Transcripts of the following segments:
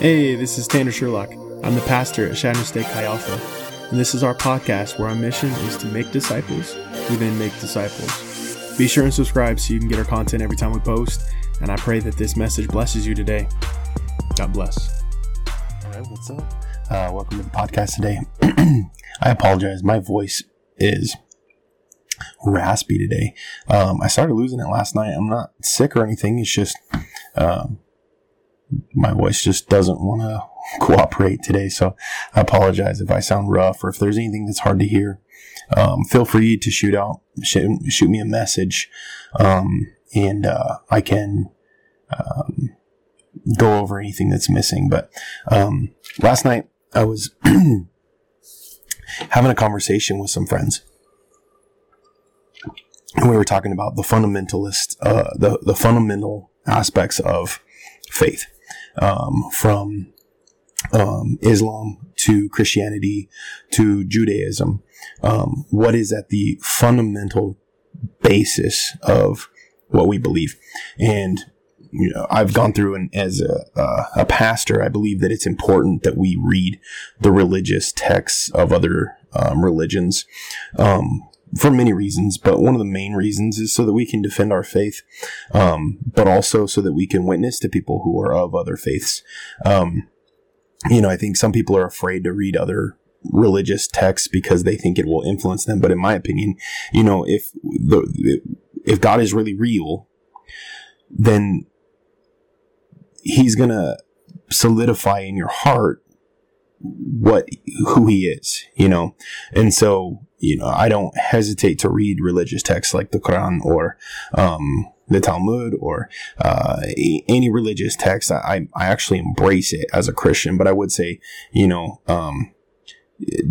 Hey, this is Tanner Sherlock. I'm the pastor at Chadron State Chi Alpha, and this is our podcast where our mission is to make disciples who then make disciples. Be sure and subscribe so you can get our content every time we post, and I pray that this message blesses you today. God bless. All right, what's up? Uh, welcome to the podcast today. I apologize. My voice is raspy today. Um, I started losing it last night. I'm not sick or anything. It's just um, my voice just doesn't want to cooperate today. So I apologize if I sound rough or if there's anything that's hard to hear. Um, feel free to shoot out, shoot, shoot me a message, um, and uh, I can um, go over anything that's missing. But um, last night I was having a conversation with some friends. And we were talking about the fundamentalist, uh, the, the fundamental aspects of faith um, from um, Islam to Christianity to Judaism. Um, what is at the fundamental basis of what we believe? And you know, I've gone through and as a, uh, a pastor, I believe that it's important that we read the religious texts of other um, religions. Um, for many reasons, but one of the main reasons is so that we can defend our faith, um, but also so that we can witness to people who are of other faiths. Um, you know, I think some people are afraid to read other religious texts because they think it will influence them. But in my opinion, you know, if the, if God is really real, then he's to solidify in your heart what who he is, you know. And so you know, I don't hesitate to read religious texts like the Quran or um, the Talmud or uh, any religious text. I, I actually embrace it as a Christian, but I would say, you know, um,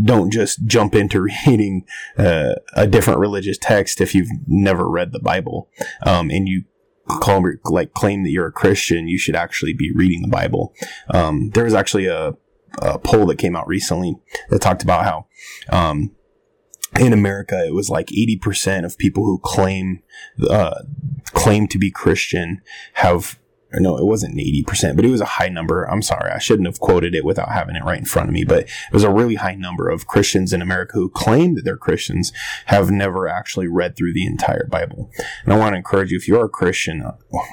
don't just jump into reading uh, a different religious text if you've never read the Bible um, and you call like claim that you're a Christian. You should actually be reading the Bible. Um, there was actually a, a, poll that came out recently that talked about how um, in America, it was like 80% of people who claim, uh, claim to be Christian have no, it wasn't 80%, but it was a high number. I'm sorry. I shouldn't have quoted it without having it right in front of me, but it was a really high number of Christians in America who claim that they're Christians have never actually read through the entire Bible. And I want to encourage you, if you're a Christian,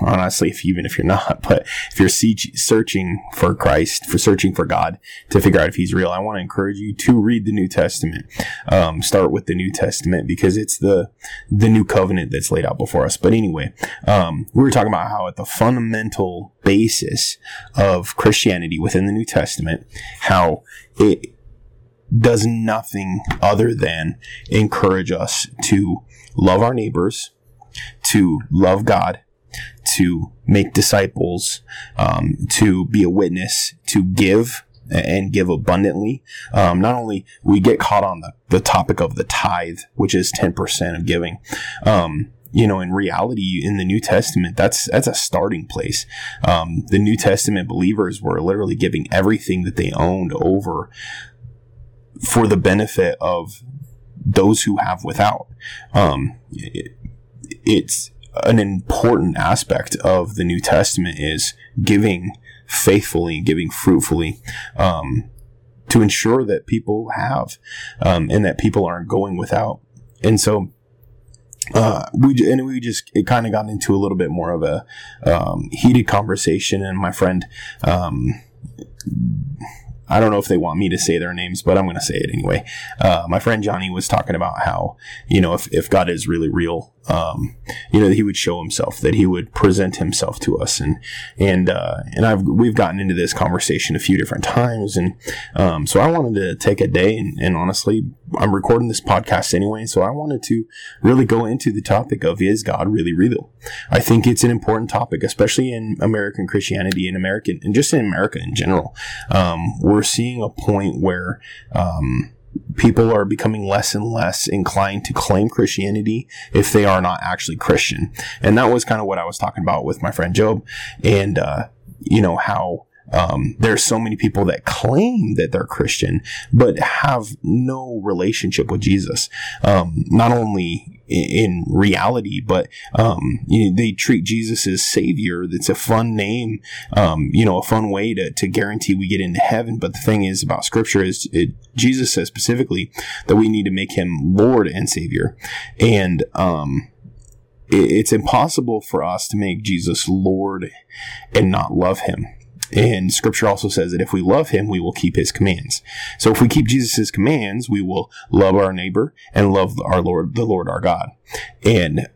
honestly, if even if you're not, but if you're searching for Christ, for searching for God to figure out if he's real, I want to encourage you to read the New Testament. Um, start with the New Testament because it's the, the new covenant that's laid out before us. But anyway, um, we were talking about how at the fundamental fundamental basis of Christianity within the New Testament, how it does nothing other than encourage us to love our neighbors, to love God, to make disciples, um, to be a witness, to give and give abundantly. Um, not only we get caught on the, the topic of the tithe, which is 10% of giving, um, you know, in reality, in the New Testament, that's that's a starting place. Um, the New Testament believers were literally giving everything that they owned over for the benefit of those who have without. Um, it, it's an important aspect of the New Testament is giving faithfully, and giving fruitfully. Um, to ensure that people have, um, and that people aren't going without. And so, uh, we and we just it kind of got into a little bit more of a um, heated conversation, and my friend, um, I don't know if they want me to say their names, but I'm going to say it anyway. Uh, my friend Johnny was talking about how you know if if God is really real, um, you know, that he would show himself, that he would present himself to us. And, and, uh, and I've, we've gotten into this conversation a few different times. And, um, so I wanted to take a day and, and honestly, I'm recording this podcast anyway. So I wanted to really go into the topic of is God really real? I think it's an important topic, especially in American Christianity and American, and just in America in general. Um, we're seeing a point where, um, people are becoming less and less inclined to claim Christianity if they are not actually Christian. And that was kind of what I was talking about with my friend Job and, uh, you know, how, um, there's so many people that claim that they're Christian, but have no relationship with Jesus. Um, not only in reality, but um, you know, they treat Jesus as Savior. That's a fun name, um, you know, a fun way to, to guarantee we get into heaven. But the thing is about Scripture is it, Jesus says specifically that we need to make Him Lord and Savior, and um, it, it's impossible for us to make Jesus Lord and not love Him. And scripture also says that if we love him, we will keep his commands. So if we keep Jesus' commands, we will love our neighbor and love our Lord, the Lord our God. And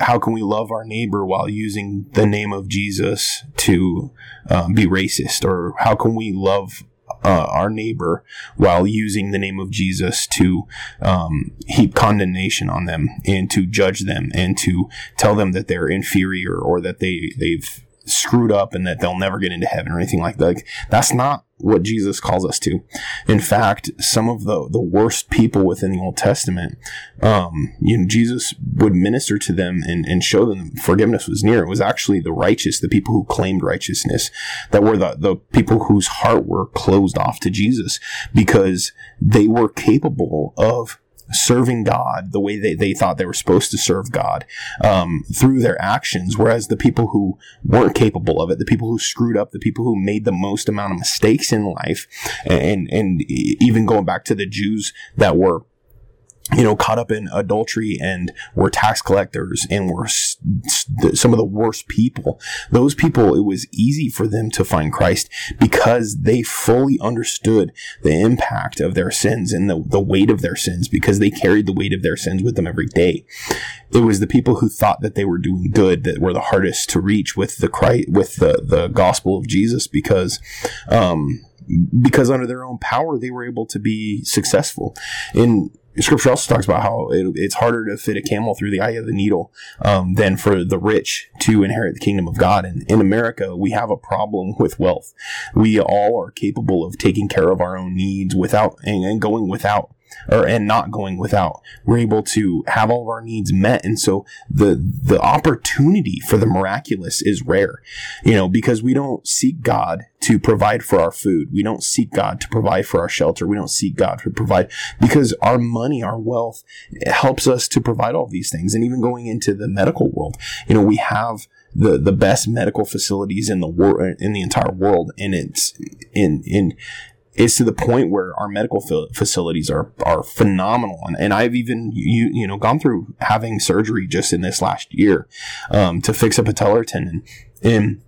how can we love our neighbor while using the name of Jesus to um, be racist? Or how can we love uh, our neighbor while using the name of Jesus to um, heap condemnation on them and to judge them and to tell them that they're inferior or that they they've screwed up and that they'll never get into heaven or anything like that. Like, that's not what Jesus calls us to. In fact, some of the, the worst people within the Old Testament, um, you know, Jesus would minister to them and, and show them forgiveness was near. It was actually the righteous, the people who claimed righteousness, that were the, the people whose heart were closed off to Jesus because they were capable of serving God the way they, they thought they were supposed to serve God um, through their actions. Whereas the people who weren't capable of it, the people who screwed up, the people who made the most amount of mistakes in life, and and even going back to the Jews that were you know, caught up in adultery and were tax collectors and were some of the worst people. Those people, it was easy for them to find Christ because they fully understood the impact of their sins and the, the weight of their sins because they carried the weight of their sins with them every day. It was the people who thought that they were doing good that were the hardest to reach with the Christ, with the, the gospel of Jesus because, um, because under their own power they were able to be successful. In Scripture also talks about how it, it's harder to fit a camel through the eye of the needle um, than for the rich to inherit the kingdom of God. And in America, we have a problem with wealth. We all are capable of taking care of our own needs without and, and going without or and not going without. We're able to have all of our needs met, and so the the opportunity for the miraculous is rare, you know, because we don't seek God to provide for our food. We don't seek God to provide for our shelter. We don't seek God to provide because our money, our wealth helps us to provide all these things. And even going into the medical world, you know, we have the the best medical facilities in the world in the entire world and it's in in is to the point where our medical facilities are are phenomenal, and, and I've even you you know gone through having surgery just in this last year um, to fix a patellar tendon, and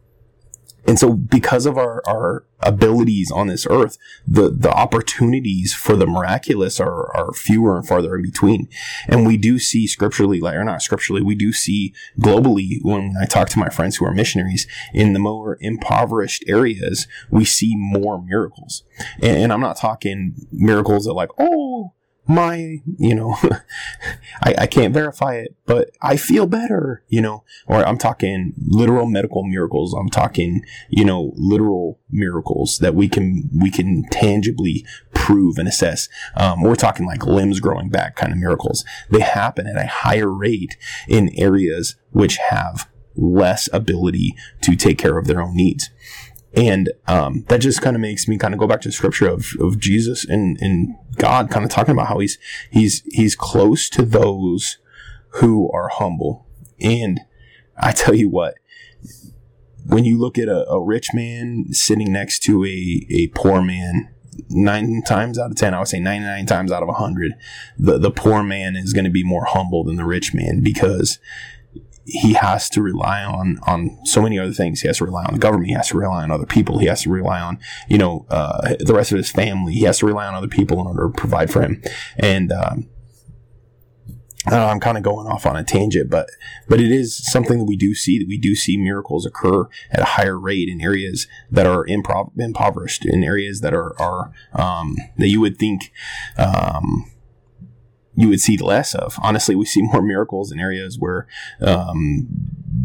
and so because of our, our abilities on this earth, the, the opportunities for the miraculous are, are fewer and farther in between. And we do see scripturally, like, or not scripturally, we do see globally when I talk to my friends who are missionaries in the more impoverished areas, we see more miracles. And, and I'm not talking miracles that like, oh, my, you know, I, I can't verify it, but I feel better, you know, or I'm talking literal medical miracles. I'm talking, you know, literal miracles that we can, we can tangibly prove and assess. Um, we're talking like limbs growing back kind of miracles. They happen at a higher rate in areas which have less ability to take care of their own needs. And um, that just kind of makes me kind of go back to scripture of, of Jesus and, and God kind of talking about how he's he's he's close to those who are humble. And I tell you what, when you look at a, a rich man sitting next to a, a poor man, nine times out of ten, I would say 99 times out of 100, the, the poor man is going to be more humble than the rich man because he has to rely on on so many other things. He has to rely on the government. He has to rely on other people. He has to rely on you know uh, the rest of his family. He has to rely on other people in order to provide for him. And um, I'm kind of going off on a tangent, but but it is something that we do see that we do see miracles occur at a higher rate in areas that are improv- impoverished, in areas that are are um, that you would think. Um, you would see less of. Honestly, we see more miracles in areas where um,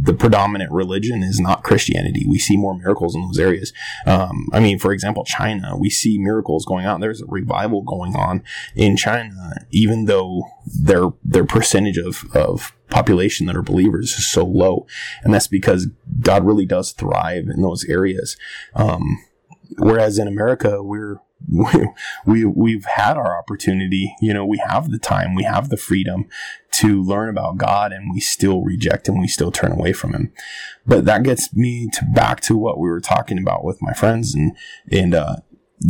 the predominant religion is not Christianity. We see more miracles in those areas. Um, I mean, for example, China, we see miracles going on. There's a revival going on in China, even though their their percentage of of population that are believers is so low, and that's because God really does thrive in those areas. Um, whereas in America, we're we, we we've had our opportunity you know we have the time we have the freedom to learn about god and we still reject him we still turn away from him. But that gets me to back to what we were talking about with my friends and and uh,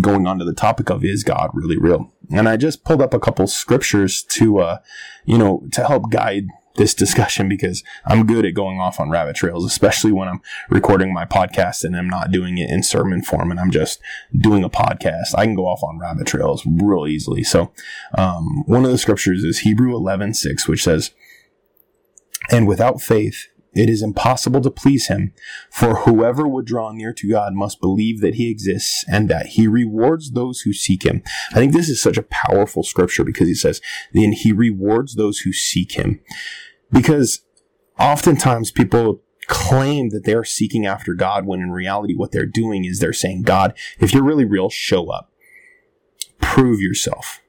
going on to the topic of is god really real? And i just pulled up a couple scriptures to uh you know to help guide this discussion because I'm good at going off on rabbit trails, especially when I'm recording my podcast and I'm not doing it in sermon form and I'm just doing a podcast. I can go off on rabbit trails real easily. So, um, one of the scriptures is Hebrew 11 6, which says, And without faith, it is impossible to please him, for whoever would draw near to God must believe that he exists and that he rewards those who seek him. I think this is such a powerful scripture because he says, then he rewards those who seek him. Because oftentimes people claim that they're seeking after God when in reality what they're doing is they're saying, God, if you're really real, show up. Prove yourself.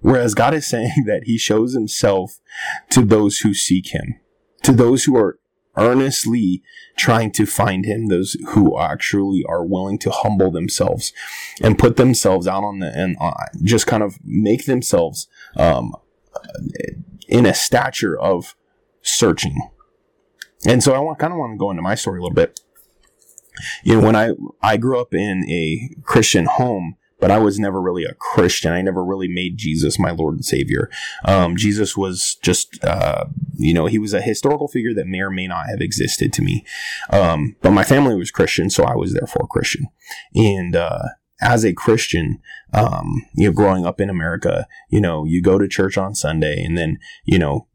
Whereas God is saying that he shows himself to those who seek him, to those who are earnestly trying to find him, those who actually are willing to humble themselves and put themselves out on the, and uh, just kind of make themselves, um, in a stature of searching. And so I want, kind of want to go into my story a little bit. You know, when I, I grew up in a Christian home, but I was never really a Christian. I never really made Jesus my Lord and Savior. Um, Jesus was just, uh, you know, he was a historical figure that may or may not have existed to me. Um, but my family was Christian, so I was therefore Christian. And, uh, as a Christian, um, you know, growing up in America, you know, you go to church on Sunday and then, you know,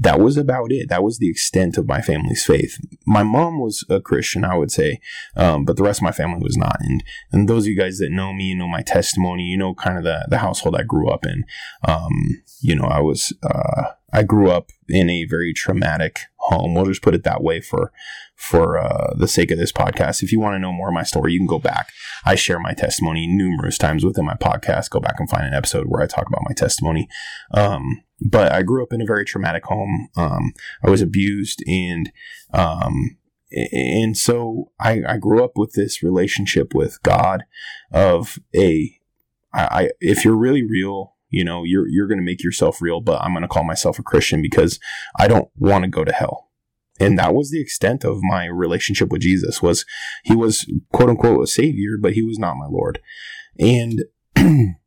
that was about it. That was the extent of my family's faith. My mom was a Christian, I would say, um, but the rest of my family was not. And and those of you guys that know me, you know my testimony, you know kind of the the household I grew up in. Um, you know, I was uh, I grew up in a very traumatic home. We'll just put it that way for for uh, the sake of this podcast. If you want to know more of my story, you can go back. I share my testimony numerous times within my podcast. Go back and find an episode where I talk about my testimony. Um, but I grew up in a very traumatic home. Um, I was abused and, um, and so I, I grew up with this relationship with God of a, I, I if you're really real, you know, you're, you're going to make yourself real, but I'm going to call myself a Christian because I don't want to go to hell. And that was the extent of my relationship with Jesus was he was quote unquote a savior, but he was not my Lord. And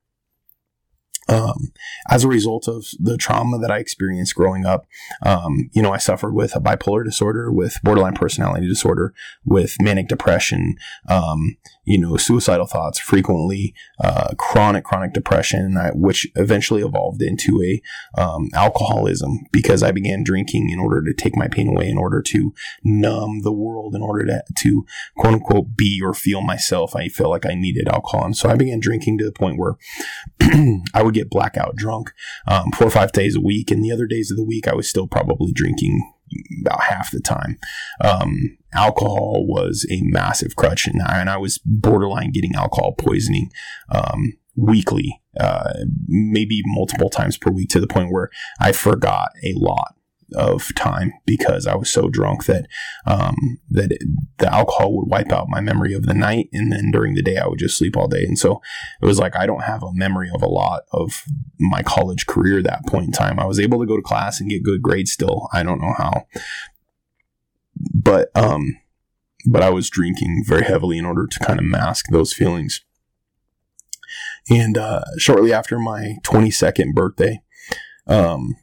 um, as a result of the trauma that I experienced growing up, um, you know, I suffered with a bipolar disorder, with borderline personality disorder, with manic depression, um, you know, suicidal thoughts frequently, uh, chronic, chronic depression, which eventually evolved into a um, alcoholism because I began drinking in order to take my pain away, in order to numb the world, in order to, to quote unquote be or feel myself. I felt like I needed alcohol. And so I began drinking to the point where I would get blackout drunk um, four or five days a week. And the other days of the week, I was still probably drinking about half the time. Um, alcohol was a massive crutch, and I, and I was borderline getting alcohol poisoning um, weekly, uh, maybe multiple times per week, to the point where I forgot a lot of time because I was so drunk that um, that it, the alcohol would wipe out my memory of the night, and then during the day I would just sleep all day. And so it was like I don't have a memory of a lot of my college career at that point in time. I was able to go to class and get good grades still. I don't know how, but um, but I was drinking very heavily in order to kind of mask those feelings. And uh, shortly after my 22nd birthday, um,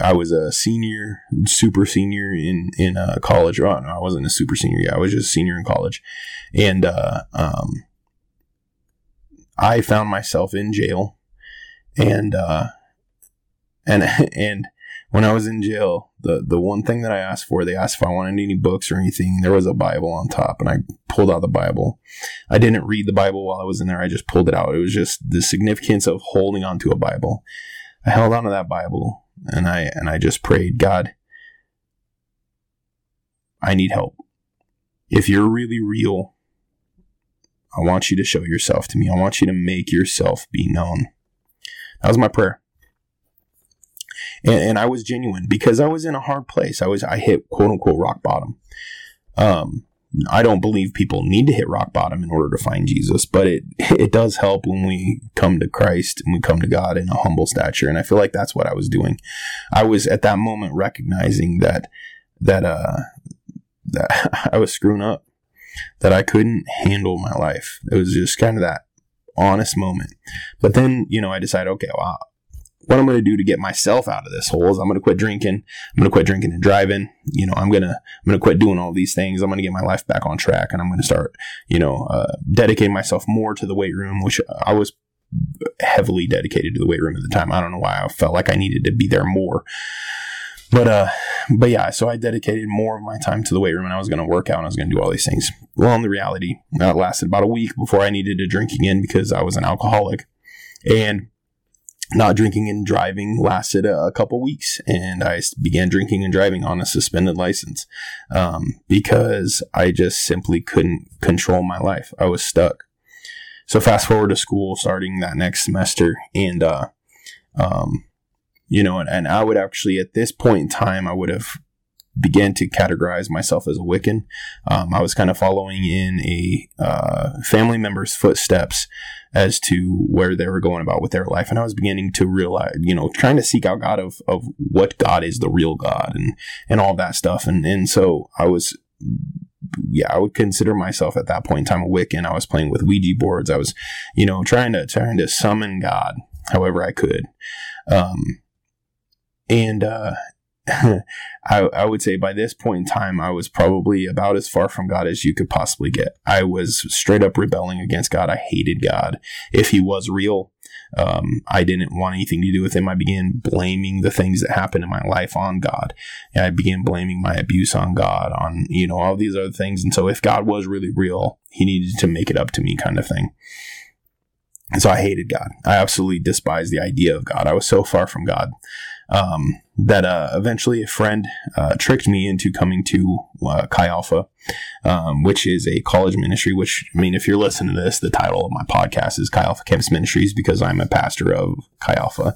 I was a senior, super senior in in uh, college. Oh, no, I wasn't a super senior. Yeah, I was just a senior in college, and uh, um, I found myself in jail, and uh, and and when I was in jail, the the one thing that I asked for, they asked if I wanted any books or anything. There was a Bible on top, and I pulled out the Bible. I didn't read the Bible while I was in there. I just pulled it out. It was just the significance of holding onto a Bible. I held onto that Bible and I and I just prayed, God, I need help. If you're really real, I want you to show yourself to me. I want you to make yourself be known. That was my prayer. And, and I was genuine because I was in a hard place. I was, I hit quote unquote rock bottom. Um, I don't believe people need to hit rock bottom in order to find Jesus, but it it does help when we come to Christ and we come to God in a humble stature. And I feel like that's what I was doing. I was at that moment recognizing that that uh that I was screwing up, that I couldn't handle my life. It was just kind of that honest moment. But then, you know, I decided, okay, well, what I'm going to do to get myself out of this hole is I'm going to quit drinking. I'm going to quit drinking and driving. You know, I'm going to, I'm going to quit doing all these things. I'm going to get my life back on track and I'm going to start, you know, uh, dedicating myself more to the weight room, which I was heavily dedicated to the weight room at the time. I don't know why I felt like I needed to be there more. But uh, but yeah, so I dedicated more of my time to the weight room, and I was going to work out, and I was going to do all these things. Well, in the reality, that lasted about a week before I needed to drink again because I was an alcoholic, and not drinking and driving lasted a, couple weeks, and I began drinking and driving on a suspended license um, because I just simply couldn't control my life. I was stuck. So fast forward to school, starting that next semester, and uh, um, you know, and, and I would actually, at this point in time, I would have began to categorize myself as a Wiccan. Um, I was kind of following in a uh, family member's footsteps as to where they were going about with their life, and I was beginning to realize, you know, trying to seek out God of of what God is, the real God, and and all that stuff, and and so I was. Yeah, I would consider myself at that point in time a Wiccan. I was playing with Ouija boards. I was, you know, trying to trying to summon God however I could. Um, and uh, I, I would say by this point in time, I was probably about as far from God as you could possibly get. I was straight up rebelling against God. I hated God. If He was real, um, I didn't want anything to do with Him. I began blaming the things that happened in my life on God. And I began blaming my abuse on God, on, you know, all these other things. And so if God was really real, He needed to make it up to me, kind of thing. And so I hated God. I absolutely despised the idea of God. I was so far from God um, that uh, eventually a friend uh, tricked me into coming to uh, Chi Alpha, um, which is a college ministry. Which I mean, if you're listening to this, the title of my podcast is Chi Alpha Campus Ministries because I'm a pastor of Chi Alpha.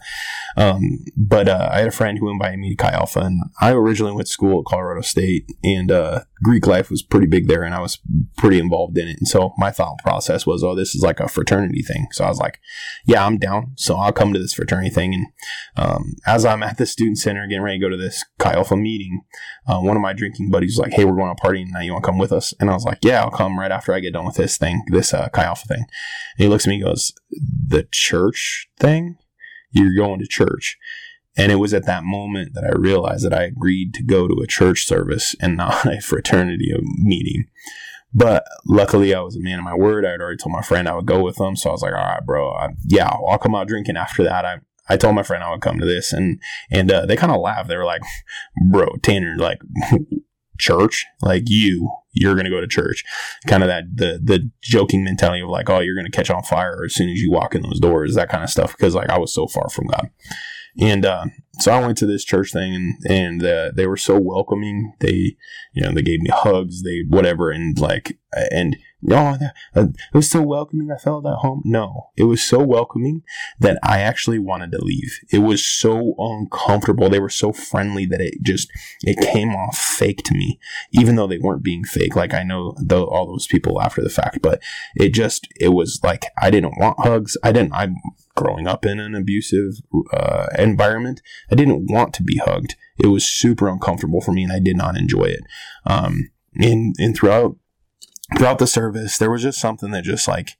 Um, but uh, I had a friend who invited me to Chi Alpha, and I originally went to school at Colorado State, and uh, Greek life was pretty big there, and I was pretty involved in it. And so my thought process was, oh, this is like a fraternity thing. So I was like, yeah, I'm down. So I'll come to this fraternity thing. And um, as I'm at the student center getting ready to go to this Chi Alpha meeting, uh, one of my drinking buddies was like, hey, we're going to party tonight. You want to come with us? And I was like, yeah, I'll come right after I get done with this thing, this uh, Chi Alpha thing. And he looks at me goes, the church thing? You're going to church. And it was at that moment that I realized that I agreed to go to a church service and not a fraternity meeting. But luckily, I was a man of my word. I had already told my friend I would go with them. So I was like, all right, bro, I, yeah, I'll come out drinking after that. I, I told my friend I would come to this, and and uh, they kind of laughed. They were like, "Bro, Tanner, like church, like you, you're gonna go to church." Kind of that the the joking mentality of like, "Oh, you're gonna catch on fire as soon as you walk in those doors," that kind of stuff. Because like I was so far from God, and uh, so I went to this church thing, and and uh, they were so welcoming. They, you know, they gave me hugs, they whatever, and like, and oh, it was so welcoming. I felt at home. No, it was so welcoming that I actually wanted to leave. It was so uncomfortable. They were so friendly that it just it came off fake to me, even though they weren't being fake. Like I know all those people after the fact, but it just it was like I didn't want hugs. I didn't. I'm growing up in an abusive uh, environment. I didn't want to be hugged. It was super uncomfortable for me, and I did not enjoy it. Um, and and throughout throughout the service, there was just something that just like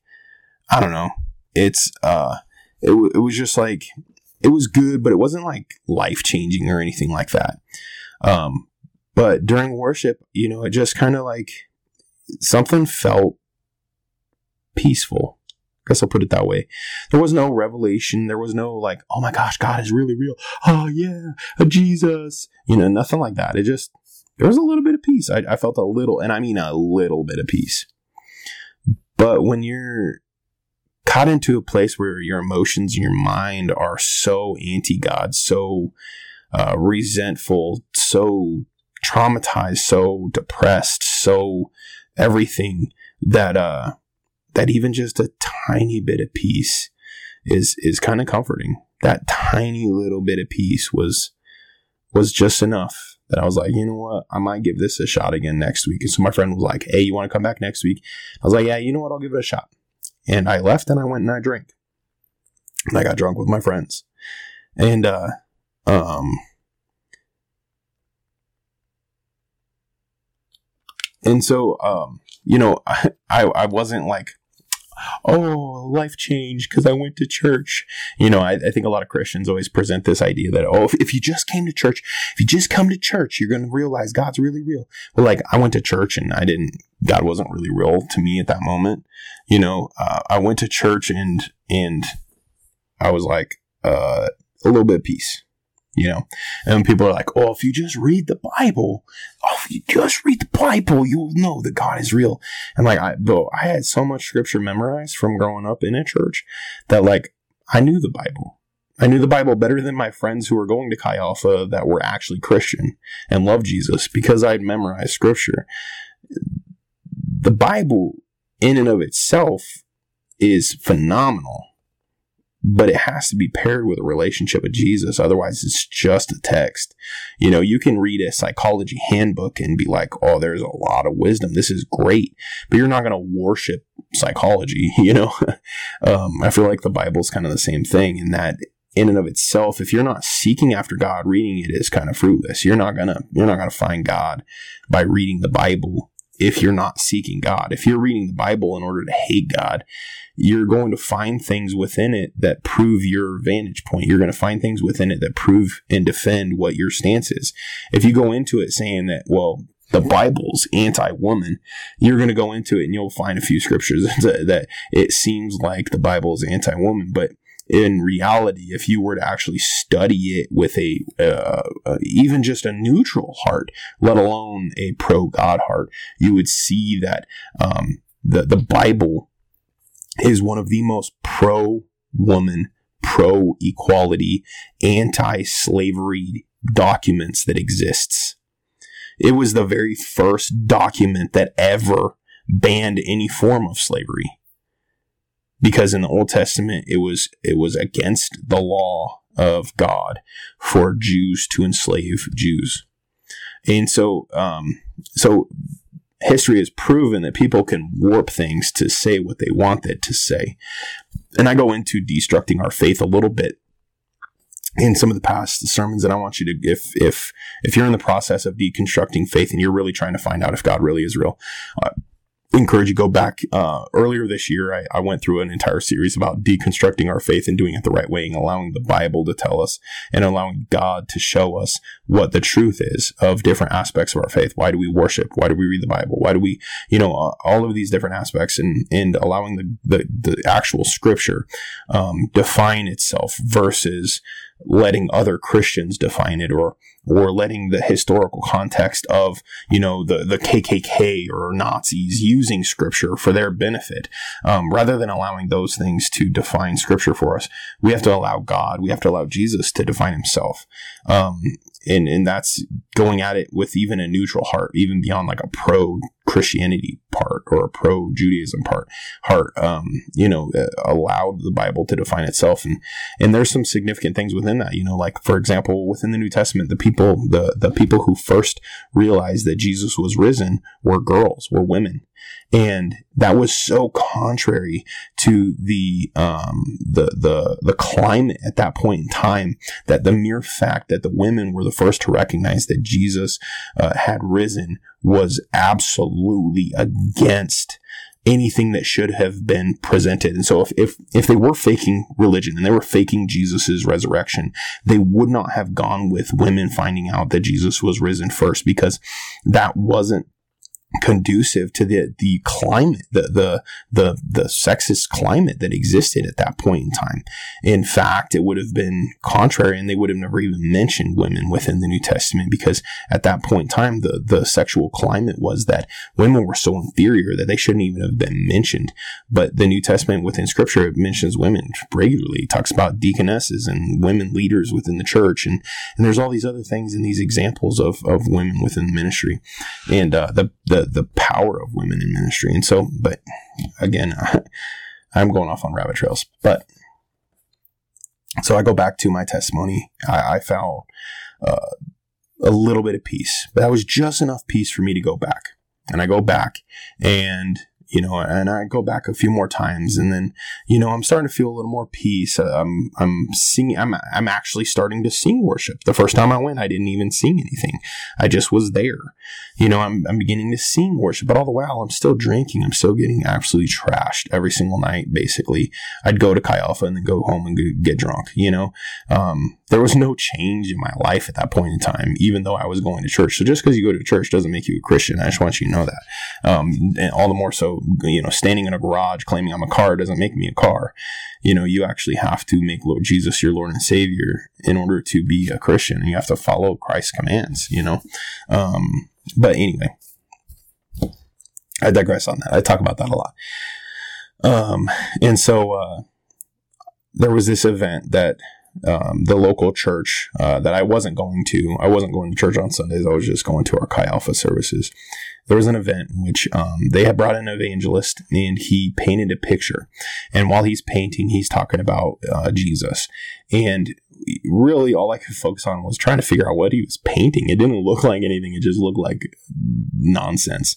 I don't know. It's uh, it it was just like it was good, but it wasn't like life changing or anything like that. Um, but during worship, you know, it just kind of like something felt peaceful I guess I'll put it that way. There was no revelation. There was no like, oh my gosh, God is really real. Oh yeah, a Jesus. You know, nothing like that. It just there was a little bit of peace. I, I felt a little, and I mean a little bit of peace. But when you're caught into a place where your emotions and your mind are so anti God, so uh, resentful, so traumatized, so depressed, so everything that uh that even just a tiny bit of peace is is kind of comforting. That tiny little bit of peace was was just enough that I was like, you know what, I might give this a shot again next week. And so my friend was like, hey, you want to come back next week? I was like, yeah, you know what, I'll give it a shot. And I left and I went and I drank. And I got drunk with my friends. And uh um and so um you know I, I wasn't like oh, life changed because I went to church. You know, I, I, think a lot of Christians always present this idea that, oh, if, if, you just came to church, if you just come to church, you're going to realize God's really real. Well, like I went to church and I didn't, God wasn't really real to me at that moment. You know, uh, I went to church and, and I was like, uh, a little bit of peace you know? And people are like oh if you just read the bible oh if you just read the bible you'll know that god is real. And like i i had so much scripture memorized from growing up in a church that like i knew the bible. I knew the bible better than my friends who were going to chi alpha that were actually christian and loved jesus because i'd memorized scripture. The bible in and of itself is phenomenal but it has to be paired with a relationship with Jesus. Otherwise, it's just a text. You know, you can read a psychology handbook and be like, oh, there's a lot of wisdom. This is great. But you're not going to worship psychology, you know? um, I feel like the Bible's kind of the same thing in that in and of itself, if you're not seeking after God, reading it is kind of fruitless. You're not gonna you're not gonna find God by reading the Bible if you're not seeking God. If you're reading the Bible in order to hate God, you're going to find things within it that prove your vantage point. You're going to find things within it that prove and defend what your stance is. If you go into it saying that, well, the Bible's anti-woman, you're going to go into it and you'll find a few scriptures that it seems like the Bible is anti-woman, but in reality, if you were to actually study it with a uh, uh, even just a neutral heart, let alone a pro God heart, you would see that um, the the Bible is one of the most pro woman, pro equality, anti slavery documents that exists. It was the very first document that ever banned any form of slavery. Because in the Old Testament it was it was against the law of God for Jews to enslave Jews. And so um, so history has proven that people can warp things to say what they want it to say. And I go into destructing our faith a little bit in some of the past sermons that I want you to if if if you're in the process of deconstructing faith and you're really trying to find out if God really is real, uh, encourage you to go back uh, earlier this year I, I, went through an entire series about deconstructing our faith and doing it the right way and allowing the bible to tell us and allowing god to show us what the truth is of different aspects of our faith. Why do we worship? Why do we read the bible? Why do we you know uh, all of these different aspects and and allowing the the, the actual scripture um, define itself versus letting other Christians define it or or letting the historical context of you know the the KKK or Nazis using scripture for their benefit um, rather than allowing those things to define scripture for us we have to allow God we have to allow Jesus to define himself um, and and that's going at it with even a neutral heart, even beyond like a pro Christianity part or a pro Judaism part heart. Um, you know, uh, allow the Bible to define itself, and and there's some significant things within that. You know, like for example, within the New Testament, the people the the people who first realized that Jesus was risen were girls, were women, and that was so contrary to the um, the the the climate at that point in time that the mere fact that the women were the first to recognize that Jesus uh, had risen was absolutely against anything that should have been presented. And so if, if, if they were faking religion and they were faking Jesus's resurrection, they would not have gone with women finding out that Jesus was risen first because that wasn't conducive to the the climate, the the the the sexist climate that existed at that point in time. In fact, it would have been contrary, and they would have never even mentioned women within the New Testament because at that point in time, the the sexual climate was that women were so inferior that they shouldn't even have been mentioned. But the New Testament within Scripture mentions women regularly. It talks about deaconesses and women leaders within the church, and and there's all these other things and these examples of of women within the ministry, and uh, the the the power of women in ministry. And so, but again, I'm going off on rabbit trails. But so I go back to my testimony. I, I found uh, a little bit of peace, but that was just enough peace for me to go back. And I go back and you know, and I go back a few more times, and then, you know, I'm starting to feel a little more peace. I'm, I'm singing. I'm, I'm actually starting to sing worship. The first time I went, I didn't even sing anything. I just was there. You know, I'm, I'm beginning to sing worship, but all the while I'm still drinking. I'm still getting absolutely trashed every single night. Basically, I'd go to Chi Alpha and then go home and get drunk. You know, um, there was no change in my life at that point in time, even though I was going to church. So just because you go to church doesn't make you a Christian. I just want you to know that. Um, and all the more so, you know, standing in a garage claiming I'm a car doesn't make me a car. You know, you actually have to make Lord Jesus your Lord and Savior in order to be a Christian. You have to follow Christ's commands, you know. Um, but anyway, I digress on that. I talk about that a lot. Um, and so, uh, there was this event that um, the local church uh, that I wasn't going to. I wasn't going to church on Sundays. I was just going to our Chi Alpha services. There was an event in which um, they had brought an evangelist and he painted a picture. And while he's painting, he's talking about uh, Jesus. And really all I could focus on was trying to figure out what he was painting. It didn't look like anything. It just looked like nonsense.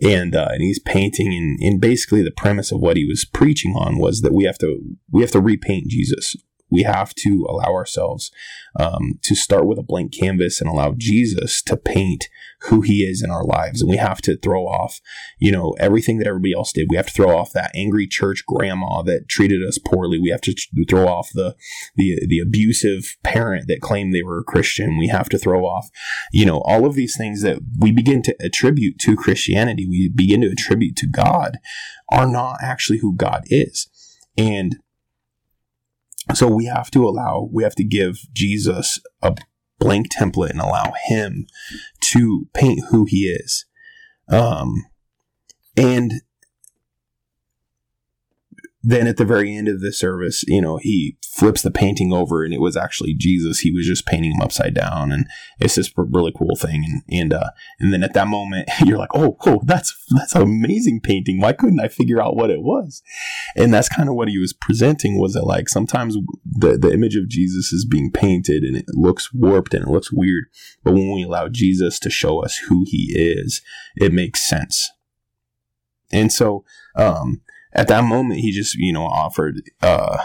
And, uh, and he's painting and, and basically the premise of what he was preaching on was that we have to, we have to repaint Jesus we have to allow ourselves um, to start with a blank canvas and allow Jesus to paint who he is in our lives. And we have to throw off, you know, everything that everybody else did. We have to throw off that angry church grandma that treated us poorly. We have to throw off the, the, the abusive parent that claimed they were a Christian. We have to throw off, you know, all of these things that we begin to attribute to Christianity, we begin to attribute to God are not actually who God is. And so we have to allow, we have to give Jesus a blank template and allow him to paint who he is. Um, and then at the very end of the service, you know, he flips the painting over and it was actually Jesus. He was just painting him upside down. And it's this really cool thing. And, and, uh, and then at that moment, you're like, oh, oh, that's, that's an amazing painting. Why couldn't I figure out what it was? And that's kind of what he was presenting was that like sometimes the, the image of Jesus is being painted and it looks warped and it looks weird. But when we allow Jesus to show us who he is, it makes sense. And so, um, at that moment he just you know offered uh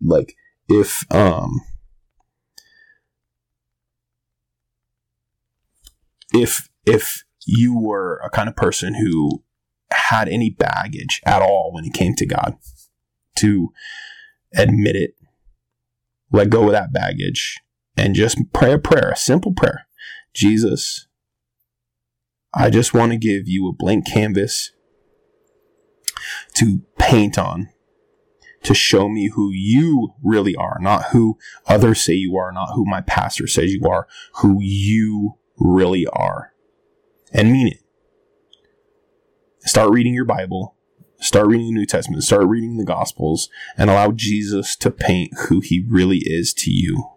like if um if if you were a kind of person who had any baggage at all when it came to God to admit it let go of that baggage and just pray a prayer a simple prayer. Jesus I just want to give you a blank canvas to paint on to show me who you really are, not who others say you are, not who my pastor says you are, who you really are. And mean it. Start reading your Bible, start reading the New Testament, start reading the Gospels, and allow Jesus to paint who he really is to you,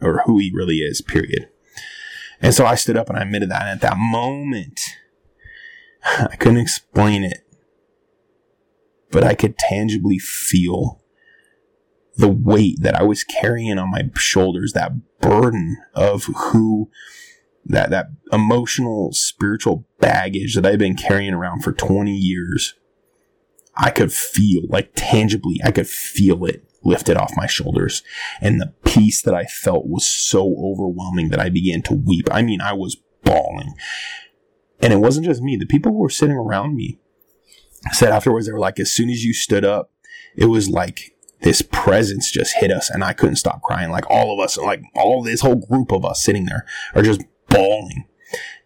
or who he really is, period. And so I stood up and I admitted that. And at that moment, I couldn't explain it but I could tangibly feel the weight that I was carrying on my shoulders, that burden of who that that emotional spiritual baggage that I've been carrying around for 20 years. I could feel like tangibly, I could feel it lifted off my shoulders. And the peace that I felt was so overwhelming that I began to weep. I mean, I was bawling. And it wasn't just me. The people who were sitting around me said afterwards, they were like, as soon as you stood up, it was like this presence just hit us and I couldn't stop crying. Like all of us, like all this whole group of us sitting there are just bawling.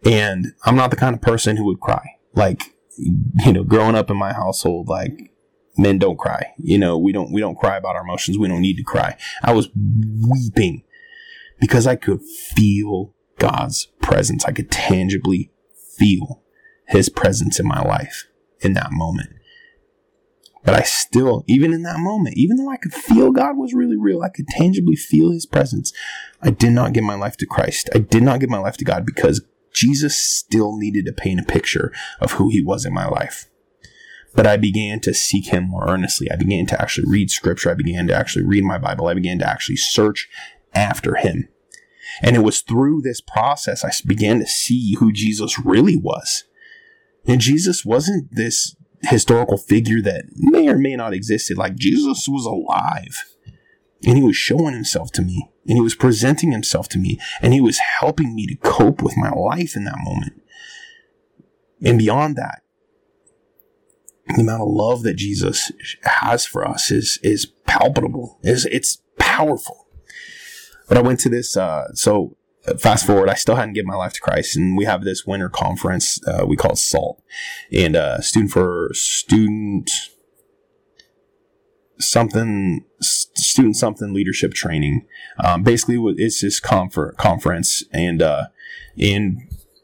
And I'm not the kind of person who would cry. Like, you know, growing up in my household, like men don't cry. You know, we don't we don't cry about our emotions. We don't need to cry. I was weeping because I could feel God's presence. I could tangibly feel his presence in my life in that moment. But I still, even in that moment, even though I could feel God was really real, I could tangibly feel his presence. I did not give my life to Christ. I did not give my life to God because Jesus still needed to paint a picture of who he was in my life. But I began to seek him more earnestly. I began to actually read scripture. I began to actually read my Bible. I began to actually search after him. And it was through this process I began to see who Jesus really was. And Jesus wasn't this historical figure that may or may not existed. Like Jesus was alive and he was showing himself to me and he was presenting himself to me and he was helping me to cope with my life in that moment. And beyond that, the amount of love that Jesus has for us is is palpable. is it's powerful. But I went to this uh, so fast forward, I still hadn't given my life to Christ, and we have this winter conference uh, we call SALT, and uh, student for student something student something leadership training. Um, basically, it's this confer- conference, and uh, and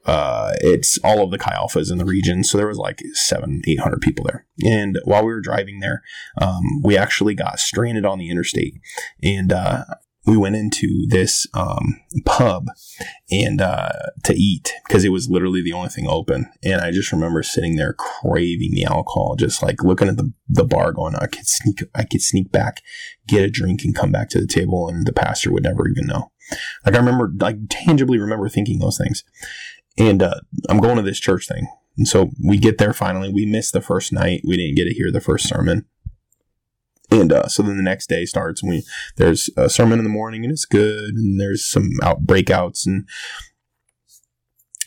uh, it's all of the Chi Alphas in the region. So there was like seven, eight hundred people there. And while we were driving there, um, we actually got stranded on the interstate, and uh, we went into this um, pub and uh, to eat because it was literally the only thing open. And I just remember sitting there craving the alcohol, just like looking at the, the bar, going, "I could sneak, I could sneak back, get a drink, and come back to the table, and the pastor would never even know." Like I remember, like tangibly remember thinking those things. And uh, I'm going to this church thing, and so we get there finally. We missed the first night. We didn't get to hear the first sermon. And uh, so then the next day starts. We there's a sermon in the morning, and it's good. And there's some out breakouts, and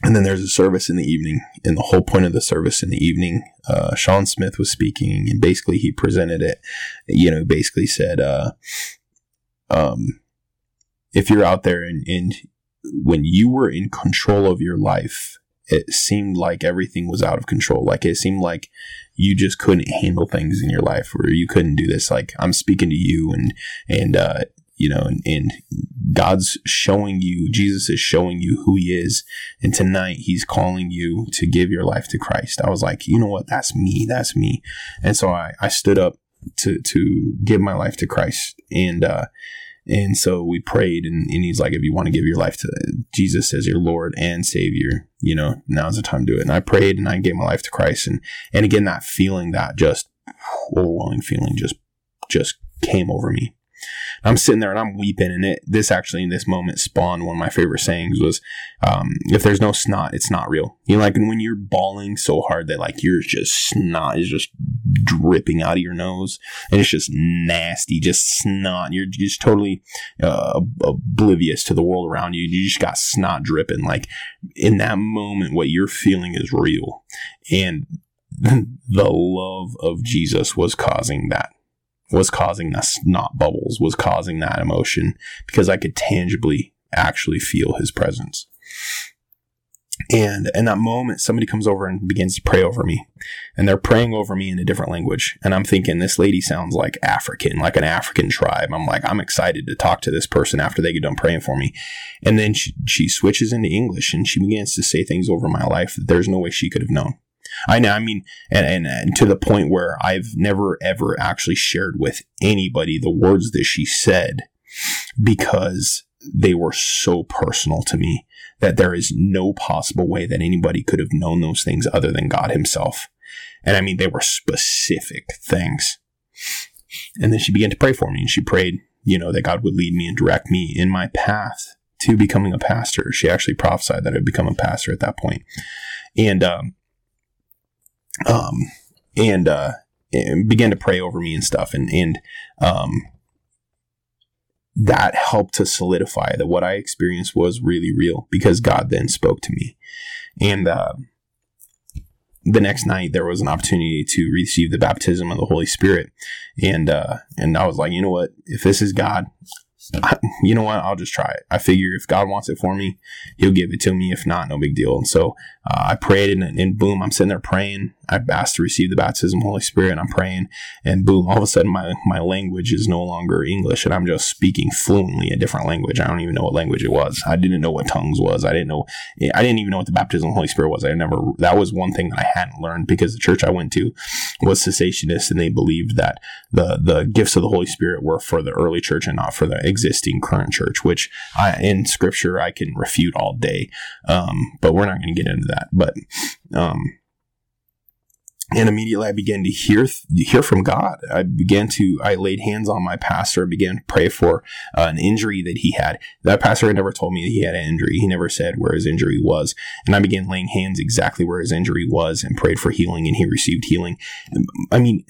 and then there's a service in the evening. And the whole point of the service in the evening, uh, Sean Smith was speaking, and basically he presented it. You know, basically said, uh, um, if you're out there and, and when you were in control of your life, it seemed like everything was out of control. Like it seemed like you just couldn't handle things in your life or you couldn't do this. Like I'm speaking to you and, and, uh, you know, and, and God's showing you, Jesus is showing you who he is. And tonight he's calling you to give your life to Christ. I was like, you know what? That's me. That's me. And so I, I stood up to, to give my life to Christ. And, uh, and so we prayed, and, and he's like, if you want to give your life to Jesus as your Lord and Savior, you know, now's the time to do it. And I prayed and I gave my life to Christ. And, and again, that feeling, that just overwhelming feeling just, just came over me. I'm sitting there and I'm weeping, and it this actually in this moment spawned one of my favorite sayings was, um, "If there's no snot, it's not real." You know, like when you're bawling so hard that like you're just snot is just dripping out of your nose, and it's just nasty, just snot. You're just totally uh, oblivious to the world around you. You just got snot dripping. Like in that moment, what you're feeling is real, and the love of Jesus was causing that was causing that snot bubbles, was causing that emotion because I could tangibly actually feel his presence. And in that moment, somebody comes over and begins to pray over me. And they're praying over me in a different language. And I'm thinking, this lady sounds like African, like an African tribe. I'm like, I'm excited to talk to this person after they get done praying for me. And then she, she switches into English and she begins to say things over my life that there's no way she could have known. I know, I mean, and, and, and, to the point where I've never ever actually shared with anybody the words that she said because they were so personal to me that there is no possible way that anybody could have known those things other than God Himself. And I mean, they were specific things. And then she began to pray for me and she prayed, you know, that God would lead me and direct me in my path to becoming a pastor. She actually prophesied that I'd become a pastor at that point. And, um, um, and, uh, began to pray over me and stuff. And, and, um, that helped to solidify that what I experienced was really real because God then spoke to me. And, uh, the next night there was an opportunity to receive the baptism of the Holy Spirit. And, uh, and I was like, you know what? If this is God, you know what? I'll just try it. I figure if God wants it for me, He'll give it to me. If not, no big deal. And so uh, I prayed, and, and, boom, I'm sitting there praying. I asked to receive the baptism of the Holy Spirit. And I'm praying, and boom, all of a sudden, my my language is no longer English, and I'm just speaking fluently a different language. I don't even know what language it was. I didn't know what tongues was. I didn't know. I didn't even know what the baptism of the Holy Spirit was. I never. That was one thing that I hadn't learned because the church I went to was cessationist, and they believed that the the gifts of the Holy Spirit were for the early church and not for the existing current church, which I, in scripture I can refute all day. Um, but we're not going to get into that. But, um, and immediately I began to hear hear from God. I began to I laid hands on my pastor, I began to pray for uh, an injury that he had. That pastor had never told me that he had an injury. He never said where his injury was, and I began laying hands exactly where his injury was and prayed for healing, and he received healing. I mean,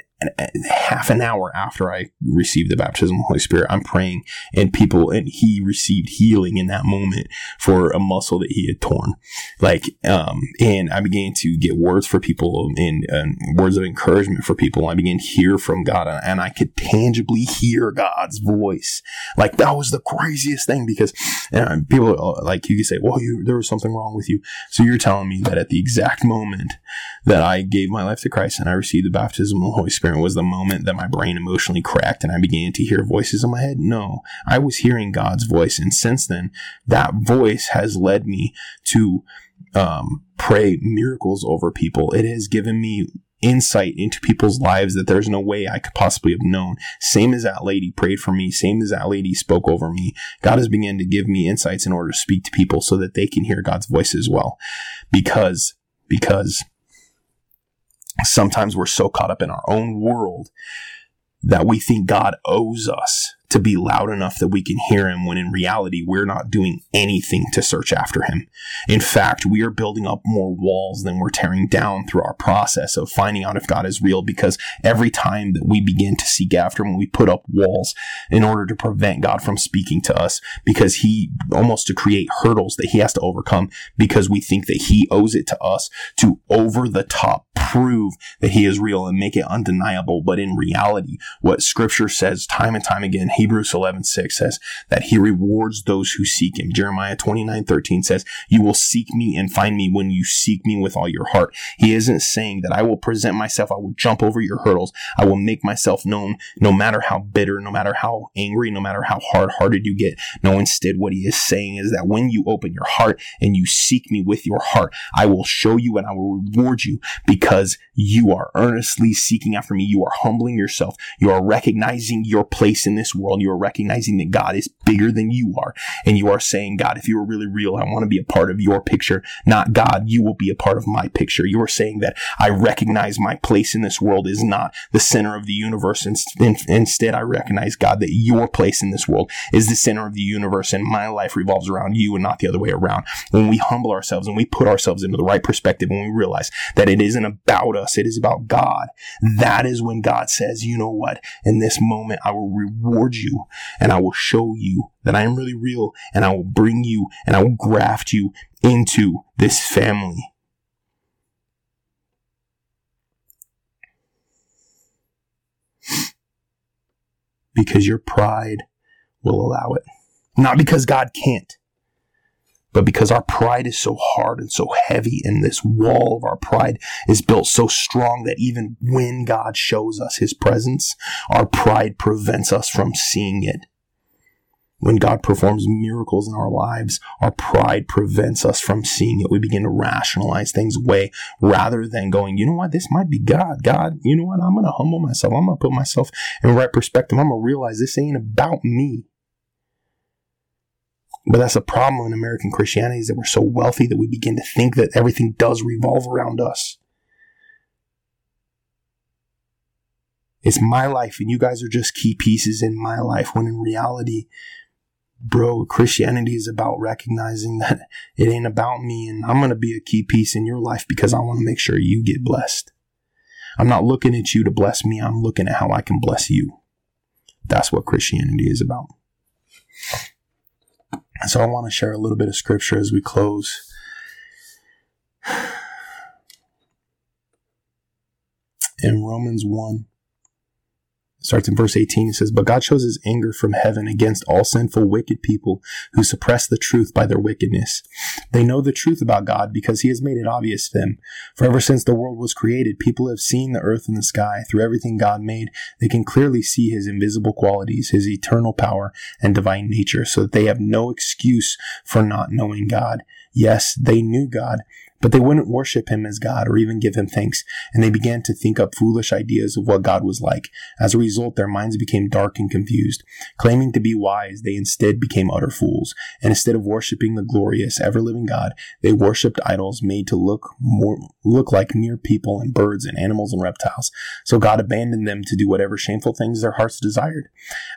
half an hour after I received the baptism of the Holy Spirit, I'm praying and people, and he received healing in that moment for a muscle that he had torn. Like, um, and I began to get words for people and, and words of encouragement for people. I began to hear from God and I could tangibly hear God's voice. Like, that was the craziest thing because uh, people, like, you could say, well, you, there was something wrong with you. So you're telling me that at the exact moment that I gave my life to Christ and I received the baptism of the Holy Spirit, was the moment that my brain emotionally cracked and I began to hear voices in my head? No, I was hearing God's voice. And since then, that voice has led me to um, pray miracles over people. It has given me insight into people's lives that there's no way I could possibly have known. Same as that lady prayed for me, same as that lady spoke over me. God has begun to give me insights in order to speak to people so that they can hear God's voice as well. Because, because sometimes we're so caught up in our own world that we think God owes us to be loud enough that we can hear him when in reality we're not doing anything to search after him. In fact, we are building up more walls than we're tearing down through our process of finding out if God is real because every time that we begin to seek after him, we put up walls in order to prevent God from speaking to us because he almost to create hurdles that he has to overcome because we think that he owes it to us to over the top prove that he is real and make it undeniable. But in reality, what scripture says time and time again, Hebrews 11, 6 says that he rewards those who seek him. Jeremiah 29, 13 says, you will seek me and find me when you seek me with all your heart. He isn't saying that I will present myself. I will jump over your hurdles. I will make myself known no matter how bitter, no matter how angry, no matter how hard hearted you get. No, instead what he is saying is that when you open your heart and you seek me with your heart, I will show you and I will reward you because you are earnestly seeking after me. You are humbling yourself. You are recognizing your place in this world world, you are recognizing that God is bigger than you are. And you are saying, God, if you are really real, I want to be a part of your picture, not God, you will be a part of my picture. You are saying that I recognize my place in this world is not the center of the universe. Instead, I recognize, God, that your place in this world is the center of the universe and my life revolves around you and not the other way around. When we humble ourselves and we put ourselves into the right perspective, when we realize that it isn't about us, it is about God, that is when God says, you know what? In this moment, I will reward you you and I will show you that I am really real and I will bring you and I will graft you into this family. Because your pride will allow it. Not because God can't but because our pride is so hard and so heavy, and this wall of our pride is built so strong that even when God shows us his presence, our pride prevents us from seeing it. When God performs miracles in our lives, our pride prevents us from seeing it. We begin to rationalize things away rather than going, you know what, this might be God. God, you know what, I'm going to humble myself. I'm going to put myself in right perspective. I'm going to realize this ain't about me. But that's a problem in American Christianity is that we're so wealthy that we begin to think that everything does revolve around us. It's my life, and you guys are just key pieces in my life. When in reality, bro, Christianity is about recognizing that it ain't about me, and I'm going to be a key piece in your life because I want to make sure you get blessed. I'm not looking at you to bless me, I'm looking at how I can bless you. That's what Christianity is about. So I want to share a little bit of scripture as we close. In Romans 1 starts in verse 18. It says, But God shows his anger from heaven against all sinful, wicked people who suppress the truth by their wickedness. They know the truth about God because he has made it obvious to them. For ever since the world was created, people have seen the earth and the sky. Through everything God made, they can clearly see his invisible qualities, his eternal power, and divine nature, so that they have no excuse for not knowing God. Yes, they knew God, but they wouldn't worship him as God or even give him thanks, and they began to think up foolish ideas of what God was like. As a result, their minds became dark and confused. Claiming to be wise, they instead became utter fools, and instead of worshiping the glorious, ever-living God, they worshipped idols made to look more look like mere people and birds and animals and reptiles. So God abandoned them to do whatever shameful things their hearts desired.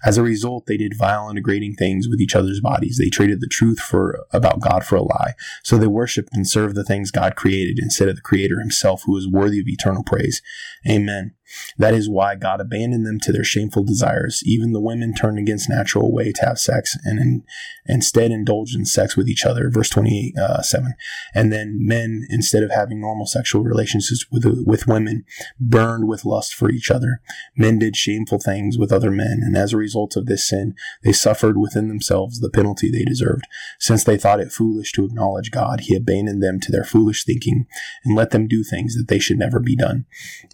As a result, they did vile and degrading things with each other's bodies. They traded the truth for about God for a lie. So they worshipped and served the things God created instead of the Creator Himself, who is worthy of eternal praise. Amen. That is why God abandoned them to their shameful desires. Even the women turned against natural way to have sex and in, instead indulged in sex with each other. Verse 28, uh, 7. And then men, instead of having normal sexual relationships with, with women, burned with lust for each other. Men did shameful things with other men. And as a result of this sin, they suffered within themselves the penalty they deserved. Since they thought it foolish to acknowledge God, He abandoned them to their foolish thinking and let them do things that they should never be done.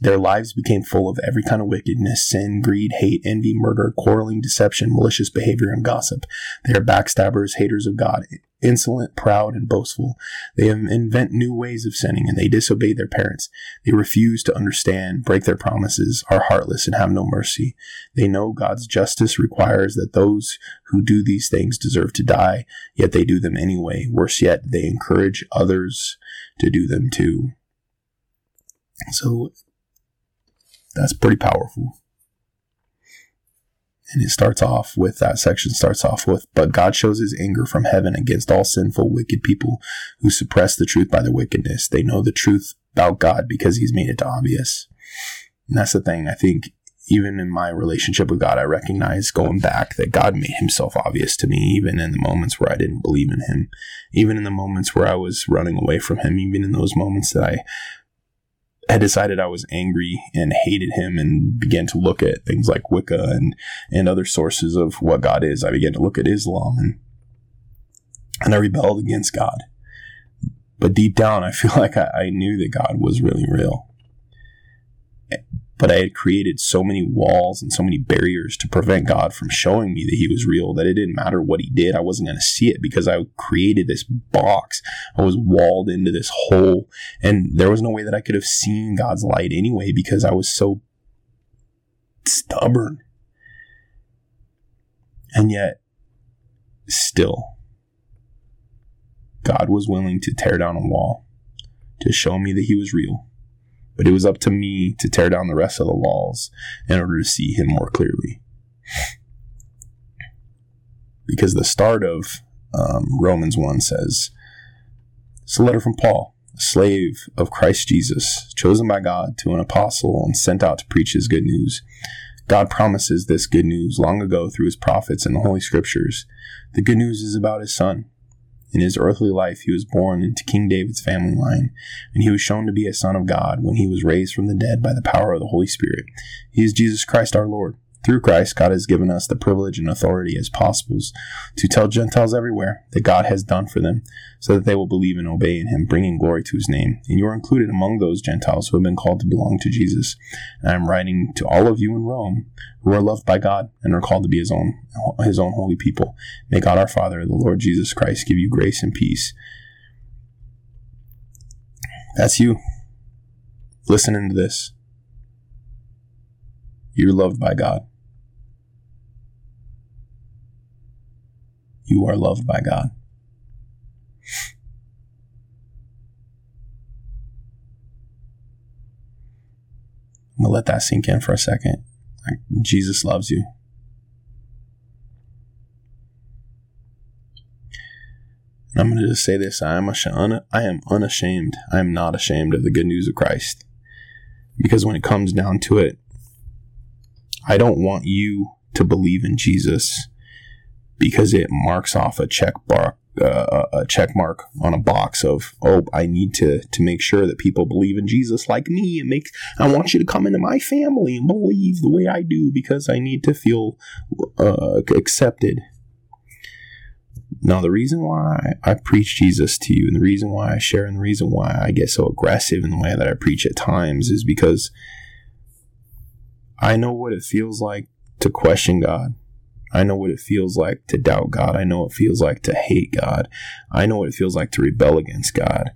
Their lives became full of every kind of wickedness, sin, greed, hate, envy, murder, quarreling, deception, malicious behavior, and gossip. They are backstabbers, haters of God, insolent, proud, and boastful. They invent new ways of sinning, and they disobey their parents. They refuse to understand, break their promises, are heartless, and have no mercy. They know God's justice requires that those who do these things deserve to die, yet they do them anyway. Worse yet, they encourage others to do them too. So that's pretty powerful. And it starts off with that section starts off with, but God shows his anger from heaven against all sinful, wicked people who suppress the truth by their wickedness. They know the truth about God because he's made it obvious. And that's the thing. I think even in my relationship with God, I recognize going back that God made himself obvious to me, even in the moments where I didn't believe in him, even in the moments where I was running away from him, even in those moments that I had decided I was angry and hated him and began to look at things like Wicca and, and other sources of what God is. I began to look at Islam and, and I rebelled against God. But deep down, I feel like I, I knew that God was really real but I had created so many walls and so many barriers to prevent God from showing me that He was real that it didn't matter what He did. I wasn't going to see it because I created this box. I was walled into this hole, and there was no way that I could have seen God's light anyway because I was so stubborn. And yet, still, God was willing to tear down a wall to show me that He was real but it was up to me to tear down the rest of the walls in order to see him more clearly. Because the start of um, Romans 1 says, It's a letter from Paul, a slave of Christ Jesus, chosen by God to an apostle and sent out to preach his good news. God promises this good news long ago through his prophets and the Holy Scriptures. The good news is about his son, in his earthly life, he was born into King David's family line, and he was shown to be a son of God when he was raised from the dead by the power of the Holy Spirit. He is Jesus Christ our Lord. Through Christ, God has given us the privilege and authority as apostles to tell Gentiles everywhere that God has done for them, so that they will believe and obey in Him, bringing glory to His name. And you are included among those Gentiles who have been called to belong to Jesus. And I am writing to all of you in Rome who are loved by God and are called to be His own, His own holy people. May God our Father, the Lord Jesus Christ, give you grace and peace. That's you. Listening to this. You're loved by God. You are loved by God. I'm to let that sink in for a second. Like, Jesus loves you. And I'm to just say this I am, I am unashamed. I am not ashamed of the good news of Christ. Because when it comes down to it, I don't want you to believe in Jesus because it marks off a check bar, uh, a check mark on a box of oh I need to to make sure that people believe in Jesus like me and make I want you to come into my family and believe the way I do because I need to feel uh, accepted. Now the reason why I preach Jesus to you and the reason why I share and the reason why I get so aggressive in the way that I preach at times is because I know what it feels like to question God. I know what it feels like to doubt God. I know what it feels like to hate God. I know what it feels like to rebel against God.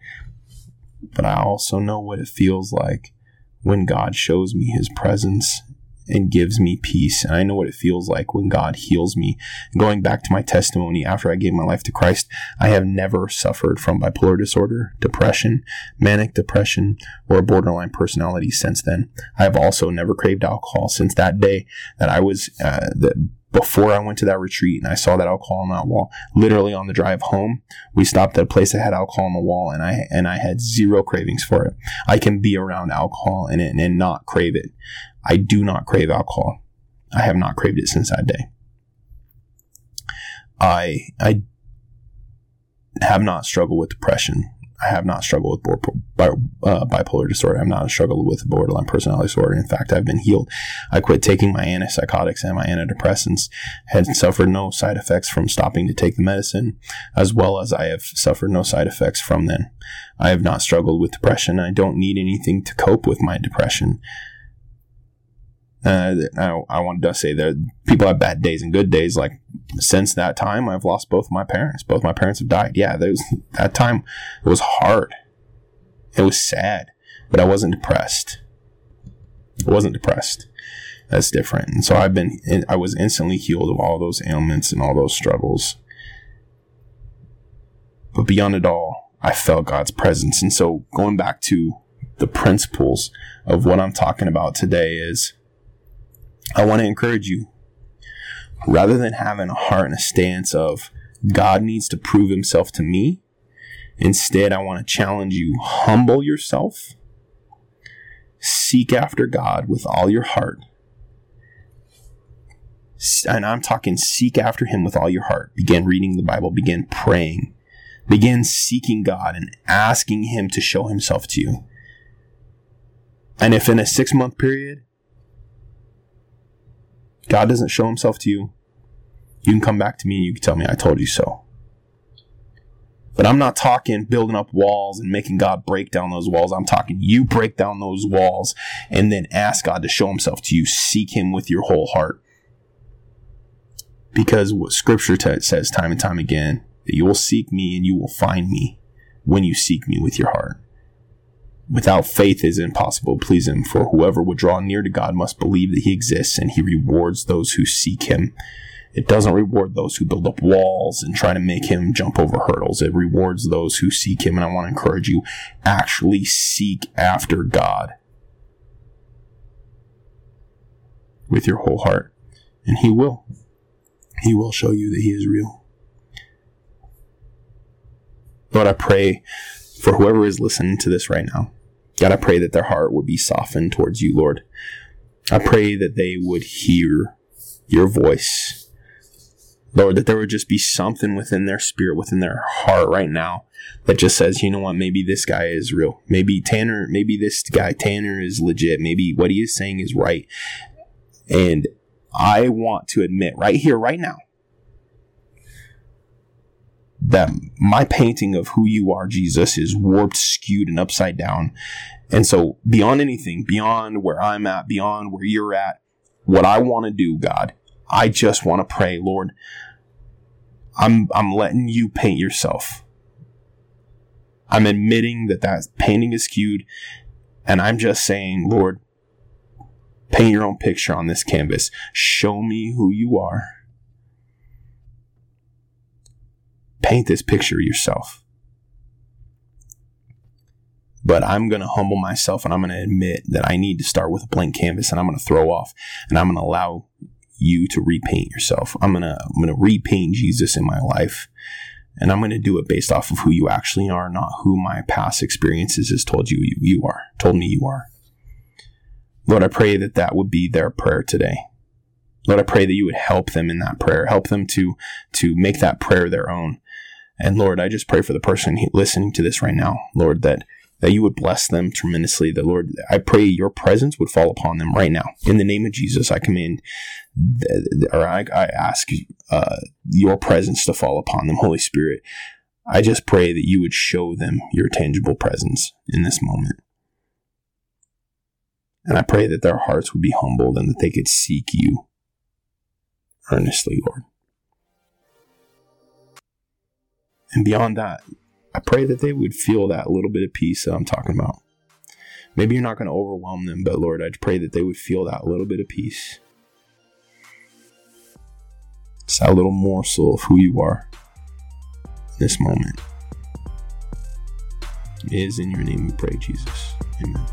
But I also know what it feels like when God shows me his presence and gives me peace. And I know what it feels like when God heals me. Going back to my testimony after I gave my life to Christ, I have never suffered from bipolar disorder, depression, manic depression, or borderline personality since then. I have also never craved alcohol since that day that I was uh, the before I went to that retreat and I saw that alcohol on that wall. Literally on the drive home, we stopped at a place that had alcohol on the wall and I and I had zero cravings for it. I can be around alcohol and, and not crave it. I do not crave alcohol. I have not craved it since that day. I I have not struggled with depression. I have not struggled with uh, bipolar disorder. I've not struggled with borderline personality disorder. In fact, I've been healed. I quit taking my antipsychotics and my antidepressants, had suffered no side effects from stopping to take the medicine, as well as I have suffered no side effects from them. I have not struggled with depression. I don't need anything to cope with my depression. Uh, I, I wanted to say that people have bad days and good days. Like since that time, I've lost both my parents. Both my parents have died. Yeah, was, that time it was hard. It was sad, but I wasn't depressed. I wasn't depressed. That's different. And so I've been, I was instantly healed of all those ailments and all those struggles. But beyond it all, I felt God's presence. And so going back to the principles of what I'm talking about today is I want to encourage you rather than having a heart and a stance of God needs to prove himself to me, instead, I want to challenge you humble yourself, seek after God with all your heart. And I'm talking seek after him with all your heart. Begin reading the Bible, begin praying, begin seeking God and asking him to show himself to you. And if in a six month period, God doesn't show himself to you, you can come back to me and you can tell me, I told you so. But I'm not talking building up walls and making God break down those walls. I'm talking you break down those walls and then ask God to show himself to you. Seek him with your whole heart. Because what scripture t- says time and time again, that you will seek me and you will find me when you seek me with your heart. Without faith is impossible to please him, for whoever would draw near to God must believe that he exists and he rewards those who seek him. It doesn't reward those who build up walls and try to make him jump over hurdles. It rewards those who seek him. And I want to encourage you, actually seek after God with your whole heart. And he will. He will show you that he is real. Lord, I pray for whoever is listening to this right now. God, I pray that their heart would be softened towards you, Lord. I pray that they would hear your voice. Lord, that there would just be something within their spirit, within their heart right now that just says, you know what, maybe this guy is real. Maybe Tanner, maybe this guy, Tanner, is legit. Maybe what he is saying is right. And I want to admit right here, right now, that my painting of who you are, Jesus, is warped, skewed, and upside down. And so, beyond anything, beyond where I'm at, beyond where you're at, what I want to do, God, I just want to pray, Lord. I'm I'm letting you paint yourself. I'm admitting that that painting is skewed, and I'm just saying, Lord, paint your own picture on this canvas. Show me who you are paint this picture yourself. But I'm going to humble myself and I'm going to admit that I need to start with a blank canvas and I'm going to throw off and I'm going to allow you to repaint yourself. I'm going to I'm going to repaint Jesus in my life. And I'm going to do it based off of who you actually are, not who my past experiences has told you you, are, told me you are. Lord, I pray that that would be their prayer today. Lord, I pray that you would help them in that prayer, help them to, to make that prayer their own And Lord, I just pray for the person listening to this right now, Lord, that that you would bless them tremendously. That Lord, I pray your presence would fall upon them right now. In the name of Jesus, I command, or I, I ask uh, your presence to fall upon them, Holy Spirit. I just pray that you would show them your tangible presence in this moment. And I pray that their hearts would be humbled and that they could seek you earnestly, Lord. And beyond that, I pray that they would feel that little bit of peace that I'm talking about. Maybe you're not going to overwhelm them, but Lord, I pray that they would feel that little bit of peace. It's that little morsel of who you are in this moment. It is in your name we pray, Jesus. Amen.